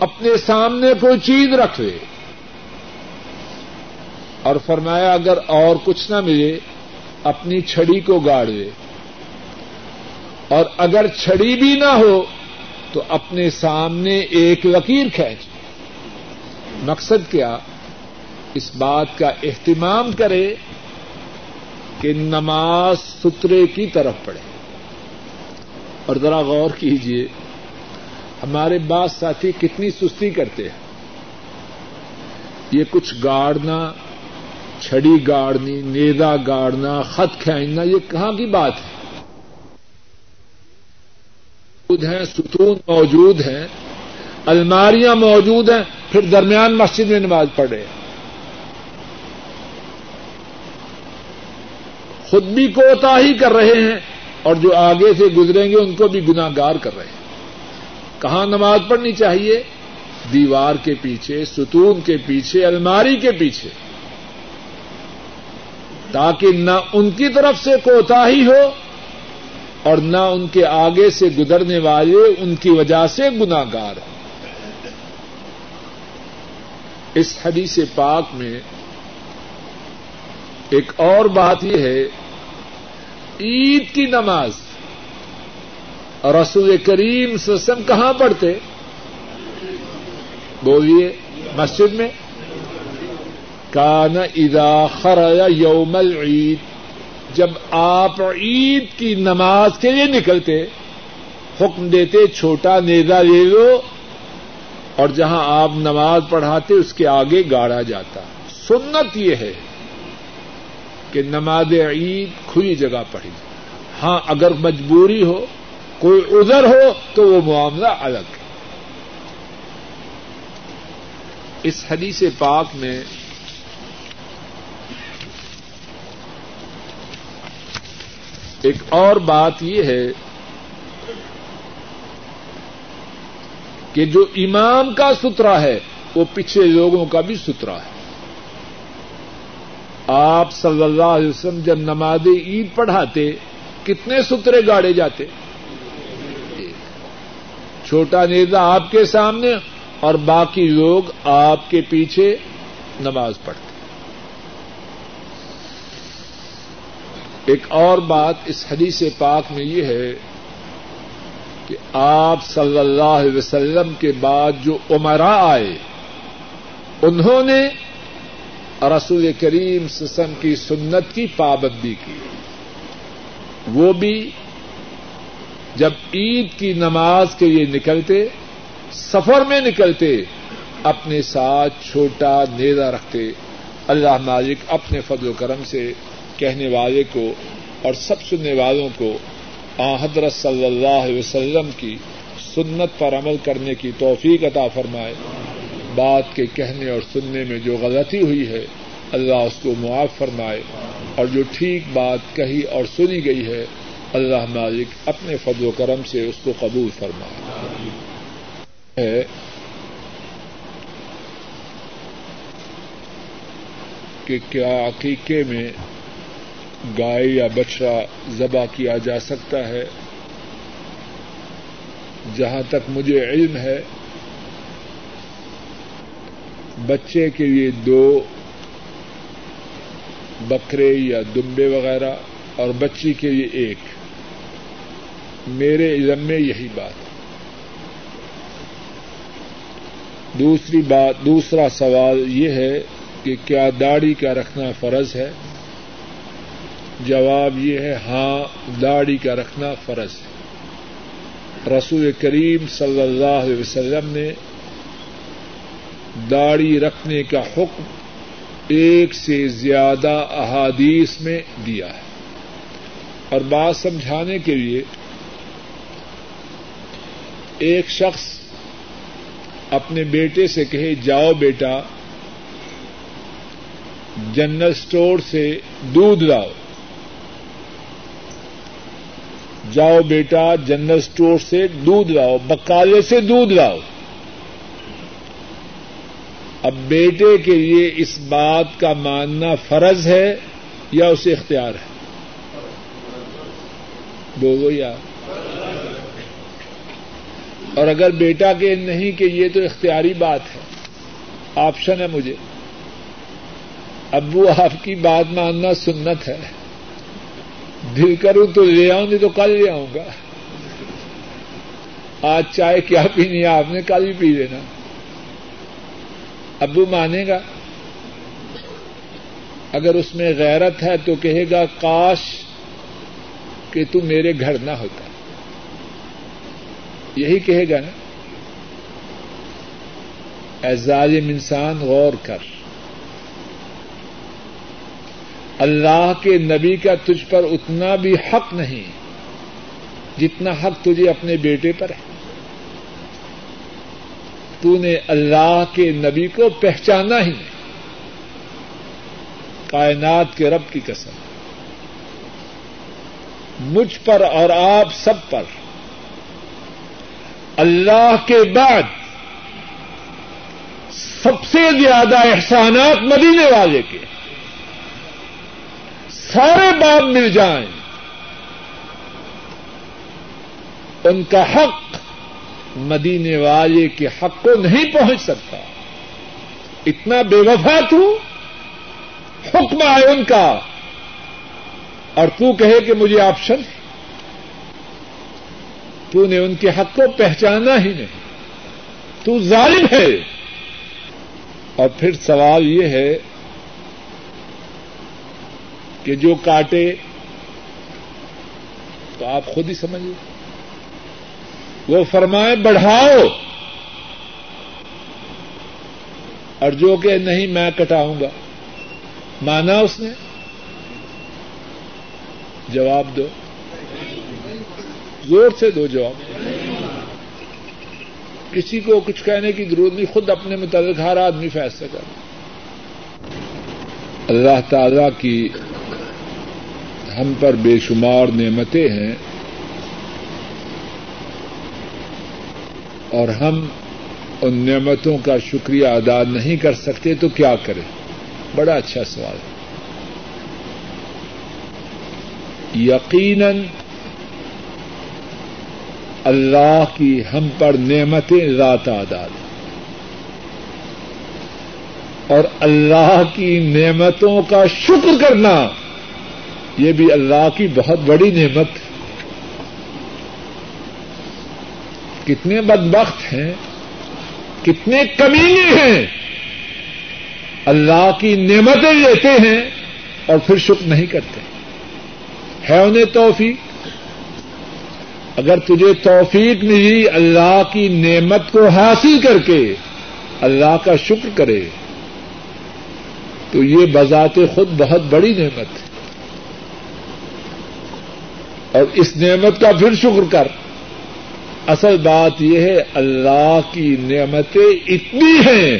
اپنے سامنے کوئی چیز رکھ لے۔ اور فرمایا، اگر اور کچھ نہ ملے، اپنی چھڑی کو گاڑ لے۔ اور اگر چھڑی بھی نہ ہو تو اپنے سامنے ایک لکیر کھینچ۔ مقصد کیا؟ اس بات کا اہتمام کرے کہ نماز سترے کی طرف پڑے اور ذرا غور کیجیے ہمارے بعض ساتھی کتنی سستی کرتے ہیں۔ یہ کچھ گاڑنا، چھڑی گاڑنی نیدا گاڑنا، خط کھینچنا، یہ کہاں کی بات ہے؟ ہیں، ستون موجود ہیں، الماریاں موجود ہیں، پھر درمیان مسجد میں نماز پڑھ رہے ہیں خود بھی کوتا ہی کر رہے ہیں اور جو آگے سے گزریں گے ان کو بھی گناگار کر رہے ہیں۔ کہاں نماز پڑھنی چاہیے؟ دیوار کے پیچھے، ستون کے پیچھے، الماری کے پیچھے۔ تاکہ نہ ان کی طرف سے کوتا ہی ہو اور نہ ان کے آگے سے گزرنے والے ان کی وجہ سے گناگار ہوں اس حدیث پاک میں ایک اور بات یہ ہے، عید کی نماز رسول کریم سسم کہاں پڑھتے؟ بولیے، مسجد میں؟ کان ادا خر یوم العید جب آپ عید کی نماز کے لیے نکلتے، حکم دیتے، چھوٹا نیزا لے لو، اور جہاں آپ نماز پڑھاتے، اس کے آگے گاڑا جاتا۔ سنت یہ ہے کہ نماز عید کھلی جگہ پڑھی ہاں اگر مجبوری ہو، کوئی ادھر ہو، تو وہ معاملہ الگ ہے۔ اس حدیث پاک میں ایک اور بات یہ ہے کہ جو امام کا سترا ہے، وہ پچھلے لوگوں کا بھی سترا ہے۔ آپ صلی اللہ علیہ وسلم جب نماز عید پڑھاتے، کتنے سترے گاڑے جاتے؟ چھوٹا نیزا آپ کے سامنے اور باقی لوگ آپ کے پیچھے نماز پڑھتے۔ ایک اور بات اس حدیث پاک میں یہ ہے کہ آپ صلی اللہ علیہ وسلم کے بعد جو عمرا آئے، انہوں نے رسول کریم سسم کی سنت کی پابندی کی۔ وہ بھی جب عید کی نماز کے لیے نکلتے، سفر میں نکلتے، اپنے ساتھ چھوٹا نیزا رکھتے، اللہ مالک اپنے فضل و کرم سے کہنے والے کو اور سب سننے والوں کو آ حضرت صلی اللہ علیہ وسلم کی سنت پر عمل کرنے کی توفیق عطا فرمائے۔ بات کے کہنے اور سننے میں جو غلطی ہوئی ہے، اللہ اس کو معاف فرمائے۔ اور جو ٹھیک بات کہی اور سنی گئی ہے، اللہ مالک اپنے فضل و کرم سے اس کو قبول فرمائے۔ کہ کیا عقیقے میں گائے یا بچڑا ذبح کیا جا سکتا ہے۔ جہاں تک مجھے علم ہے، بچے کے لیے دو، بکرے یا دمبے وغیرہ، اور بچی کے لیے ایک۔ میرے علم میں یہی بات۔ دوسری بات، دوسرا سوال یہ ہے کہ کیا داڑھی کا رکھنا فرض ہے؟ جواب یہ ہے ہاں داڑھی کا رکھنا فرض ہے۔ رسول کریم صلی اللہ علیہ وسلم نے داڑھی رکھنے کا حکم ایک سے زیادہ احادیث میں دیا ہے۔ اور بات سمجھانے کے لیے، ایک شخص اپنے بیٹے سے کہے، جاؤ بیٹا، جنرل اسٹور سے دودھ لاؤ۔ جاؤ بیٹا جنرل اسٹور سے دودھ لاؤ، بکالے سے دودھ لاؤ۔ اب بیٹے کے لیے اس بات کا ماننا فرض ہے یا اسے اختیار ہے؟ بولو یا۔ اور اگر بیٹا کے نہیں کہ یہ تو اختیاری بات ہے، آپشن ہے مجھے۔ ابو آپ کی بات ماننا سنت ہے۔ دل کروں تو لے آؤں، نہیں تو کل لے آؤں گا۔ آج چائے کیا پینی ہے؟ آپ نے کل بھی پی لینا۔ ابو مانے گا، اگر اس میں غیرت ہے تو کہے گا، کاش کہ تو میرے گھر نہ ہوتا۔ یہی کہے گا نا۔ اے ظالم انسان، غور کر۔ اللہ کے نبی کا تجھ پر اتنا بھی حق نہیں جتنا حق تجھے اپنے بیٹے پر ہے۔ تو نے اللہ کے نبی کو پہچانا ہی نہیں۔ کائنات کے رب کی قسم۔ مجھ پر اور آپ سب پر۔ اللہ کے بعد سب سے زیادہ احسانات مدینے والے کے۔ سارے باپ مل جائیں۔ ان کا حق مدینے والے کے حق کو نہیں پہنچ سکتا۔ اتنا بے وفا تو حکم آئے ان کا۔ اور تو کہے کہ مجھے آپشن تو نے ان کے حق کو پہچانا ہی نہیں۔ تو ظالم ہے۔ اور پھر سوال یہ ہے کہ جو کاٹے تو آپ خود ہی سمجھے وہ فرمائے، بڑھاؤ۔ اور جو کہ نہیں، میں کٹاؤں گا۔ مانا اس نے؟ جواب دو۔ زور سے دو جواب۔ کسی کو کچھ کہنے کی ضرورت نہیں، خود اپنے متعلق ہر آدمی فیصلہ کر اللہ تعالی کی ہم پر بے شمار نعمتیں ہیں اور ہم ان نعمتوں کا شکریہ ادا نہیں کر سکتے تو کیا کریں؟ بڑا اچھا سوال ہے۔ یقیناً اللہ کی ہم پر نعمتیں ذات آداد اور اللہ کی نعمتوں کا شکر کرنا یہ بھی اللہ کی بہت بڑی نعمت کتنے بدبخت ہیں، کتنے کمینے ہیں۔ اللہ کی نعمتیں لیتے ہیں اور پھر شکر نہیں کرتے۔ ہے انہیں توفیق؟ اگر تجھے توفیق ملی اللہ کی نعمت کو حاصل کر کے اللہ کا شکر کرے، تو یہ بذات خود بہت بڑی نعمت ہے۔ اور اس نعمت کا پھر شکر کر۔ اصل بات یہ ہے، اللہ کی نعمتیں اتنی ہیں۔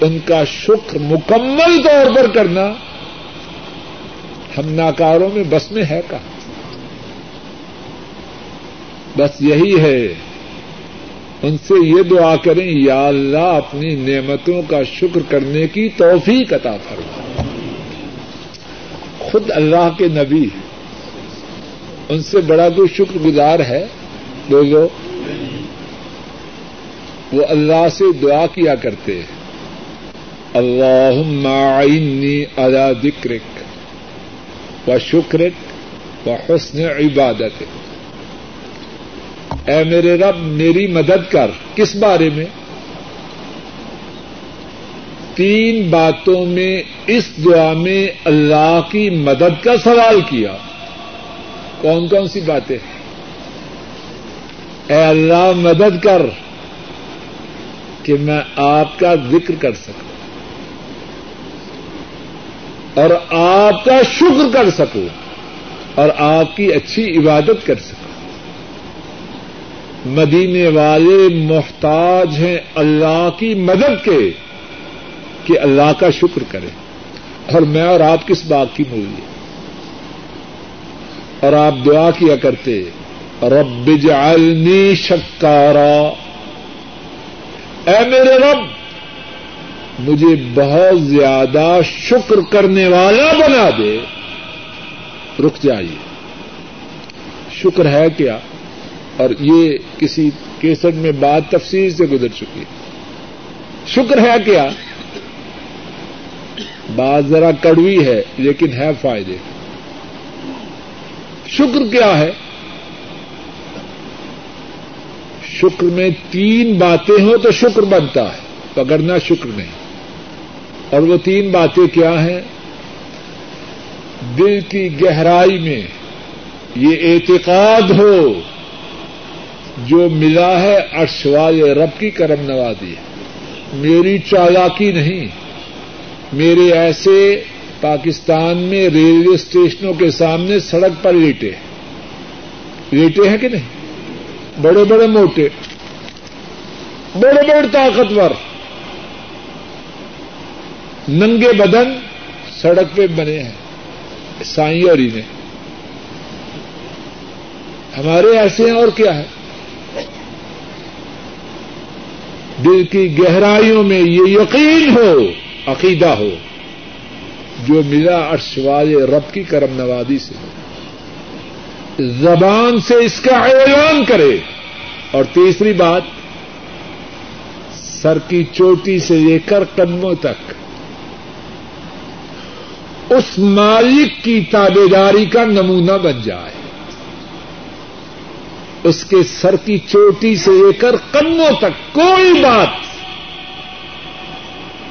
ان کا شکر مکمل طور پر کرنا ہم ناکاروں میں بس میں ہے کا بس یہی ہے۔ ان سے یہ دعا کریں، یا اللہ اپنی نعمتوں کا شکر کرنے کی توفیق عطا فرما۔ خود اللہ کے نبی ان سے بڑا کوئی شکر گزار ہے، لوگوں، وہ اللہ سے دعا کیا کرتے اللہ معینی ادا ذکرک و شکرک و حسن عبادت اے میرے رب، میری مدد کر۔ کس بارے میں؟ تین باتوں میں اس دعا میں اللہ کی مدد کا سوال کیا۔ کون کون سی باتیں؟ اے اللہ مدد کر کہ میں آپ کا ذکر کر سکوں اور آپ کا شکر کر سکوں اور آپ کی اچھی عبادت کر سکوں۔ مدینے والے محتاج ہیں اللہ کی مدد کے کہ اللہ کا شکر کرے اور میں اور آپ کس بات کی مولی اور آپ دعا کیا کرتے رب جعلنی شکارا۔ اے میرے رب، مجھے بہت زیادہ شکر کرنے والا بنا دے۔ رک جائیے۔ شکر ہے کیا؟ اور یہ کسی کیسٹ میں بات تفصیل سے گزر چکی۔ ہے شکر ہے کیا؟ بات ذرا کڑوی ہے، لیکن ہے فائدے۔ شکر کیا ہے؟ شکر میں تین باتیں ہوں تو شکر بنتا ہے، پکڑنا شکر نہیں اور وہ تین باتیں کیا ہیں؟ دل کی گہرائی میں یہ اعتقاد ہو، جو ملا ہے ارشوال رب کی کرم نوازی میری چالاکی نہیں، میرے ایسے پاکستان میں ریلوے اسٹیشنوں کے سامنے سڑک پر لیٹے ہیں۔ لیٹے ہیں کہ نہیں؟ بڑے بڑے موٹے، بڑے بڑے طاقتور۔ ننگے بدن سڑک پہ بنے ہیں سائی اور انہیں۔ ہمارے ایسے ہیں اور کیا ہے؟ دل کی گہرائیوں میں یہ یقین ہو، عقیدہ ہو۔ جو ملا عرش والے رب کی کرم نوازی سے۔ زبان سے اس کا اعلان کرے۔ اور تیسری بات، سر کی چوٹی سے لے کر قدموں تک۔ اس مالک کی تابے داری کا نمونہ بن جائے۔ اس کے سر کی چوٹی سے لے کر قدموں تک کوئی بات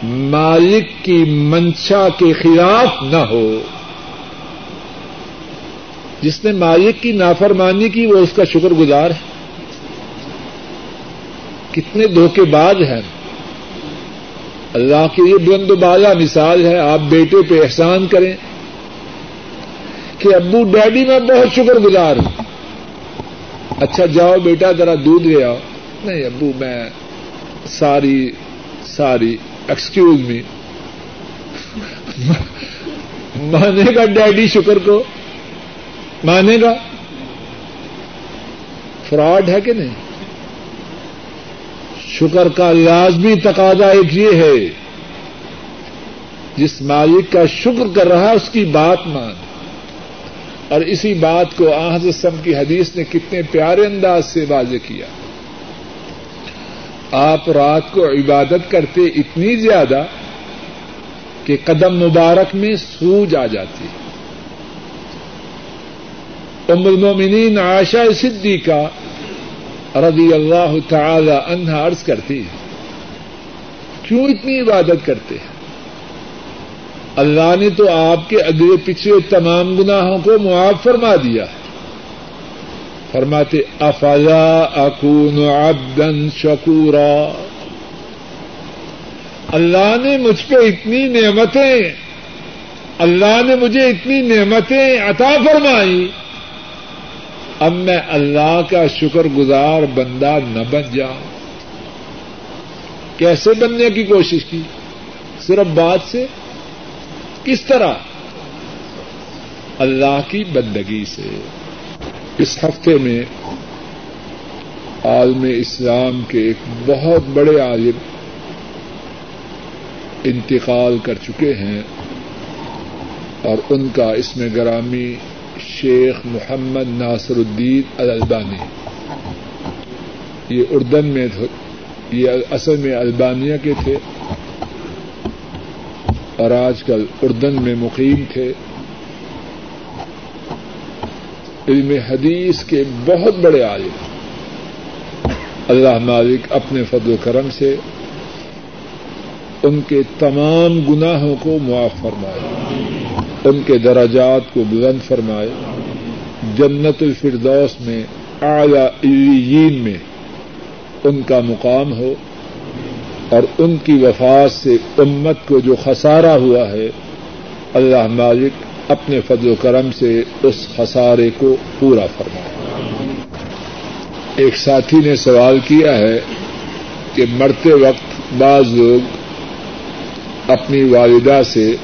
مالک کی منشا کے خلاف نہ ہو۔ جس نے مالک کی نافرمانی کی، وہ اس کا شکر گزار ہے۔ کتنے دھوکے باز ہیں۔ اللہ کے لیے بلند و بالا مثال ہے۔ آپ بیٹے پہ احسان کریں کہ ابو ڈیڈی میں بہت شکر گزار ہوں۔ اچھا جاؤ بیٹا، ذرا دودھ لے آؤ۔ نہیں ابو، میں ساری ساری ایکسکیوز می مانے گا ڈیڈی شکر کو؟ مانے گا؟ فراڈ ہے کہ نہیں؟ شکر کا لازمی تقاضا ایک یہ ہے، جس مالک کا شکر کر رہا اس کی بات مان۔ اور اسی بات کو آحسم کی حدیث نے کتنے پیارے انداز سے واضح کیا۔ آپ رات کو عبادت کرتے اتنی زیادہ کہ قدم مبارک میں سوج آ جاتی ام المومنین عائشہ صدیقہ رضی اللہ تعالی عنہا عرض کرتی ہے کیوں اتنی عبادت کرتے ہیں؟ اللہ نے تو آپ کے اگلے پچھلے تمام گناہوں کو معاف فرما دیا۔ ہے فرماتے افلا اکون عبدا شکورا؟ اللہ نے مجھ پہ اتنی نعمتیں، اللہ نے مجھے اتنی نعمتیں عطا فرمائی، اب میں اللہ کا شکر گزار بندہ نہ بن جاؤں۔ کیسے بننے کی کوشش کی؟ صرف بات سے؟ کس طرح؟ اللہ کی بندگی سے۔ اس ہفتے میں عالم اسلام کے ایک بہت بڑے عالم انتقال کر چکے ہیں اور ان کا اس میں گرامی شیخ محمد ناصر الدین البانی یہ اردن میں یہ اصل میں البانیہ کے تھے اور آج کل اردن میں مقیم تھے۔ علم حدیث کے بہت بڑے عالم اللہ مالک اپنے فضل و کرم سے ان کے تمام گناہوں کو معاف فرمائے، ان کے دراجات کو بلند فرمائے۔ جنت الفردوس میں، اعلی میں ان کا مقام ہو اور ان کی وفات سے امت کو جو خسارہ ہوا ہے، اللہ مالک اپنے فضل و کرم سے اس خسارے کو پورا فرمائے۔ ایک ساتھی نے سوال کیا ہے کہ مرتے وقت بعض لوگ اپنی والدہ سے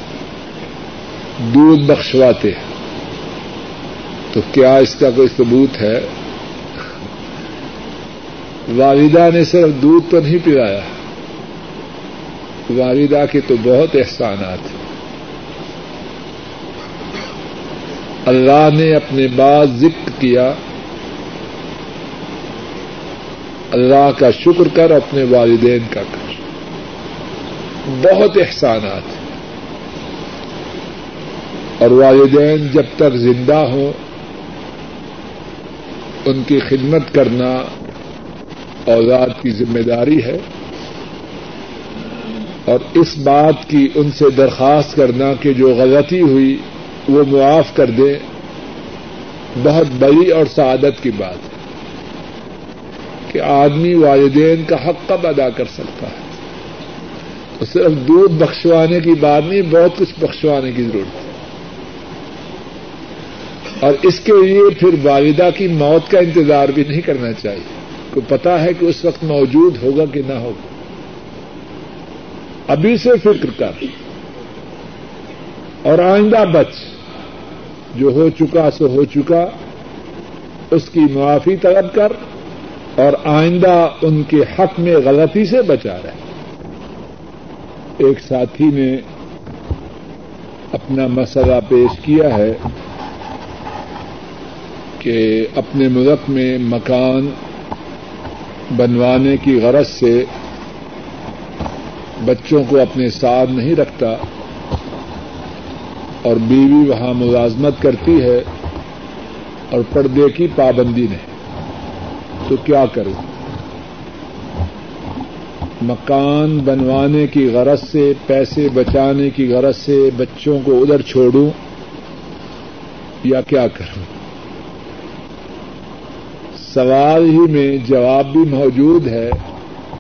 دودھ بخشواتے ہیں۔ تو کیا اس کا کوئی ثبوت ہے؟ والدہ نے صرف دودھ تو نہیں پلایا، والدہ کے تو بہت احسانات ہیں۔ اللہ نے اپنے بعد ذکر کیا، اللہ کا شکر کر، اپنے والدین کا کر۔ بہت احسانات ہیں۔ اور والدین جب تک زندہ ہوں، ان کی خدمت کرنا اوزاد کی ذمہ داری ہے۔ اور اس بات کی ان سے درخواست کرنا کہ جو غلطی ہوئی وہ معاف کر دیں بہت بڑی اور سعادت کی بات ہے کہ آدمی والدین کا حق کب ادا کر سکتا ہے؟ تو صرف دودھ بخشوانے کی بات نہیں، بہت کچھ بخشوانے کی ضرورت ہے۔ اور اس کے لیے پھر والدہ کی موت کا انتظار بھی نہیں کرنا چاہیے۔ کو پتا ہے کہ اس وقت موجود ہوگا کہ نہ ہوگا۔ ابھی سے فکر کر۔ اور آئندہ بچ۔ جو ہو چکا سو ہو چکا، اس کی معافی طلب کر اور آئندہ ان کے حق میں غلطی سے بچا رہے ایک ساتھی نے اپنا مسئلہ پیش کیا ہے کہ اپنے ملک میں مکان بنوانے کی غرض سے بچوں کو اپنے ساتھ نہیں رکھتا۔ اور بیوی وہاں ملازمت کرتی ہے اور پردے کی پابندی نہیں۔ تو کیا کروں؟ مکان بنوانے کی غرض سے، پیسے بچانے کی غرض سے بچوں کو ادھر چھوڑوں یا کیا کروں؟ سوال ہی میں جواب بھی موجود ہے۔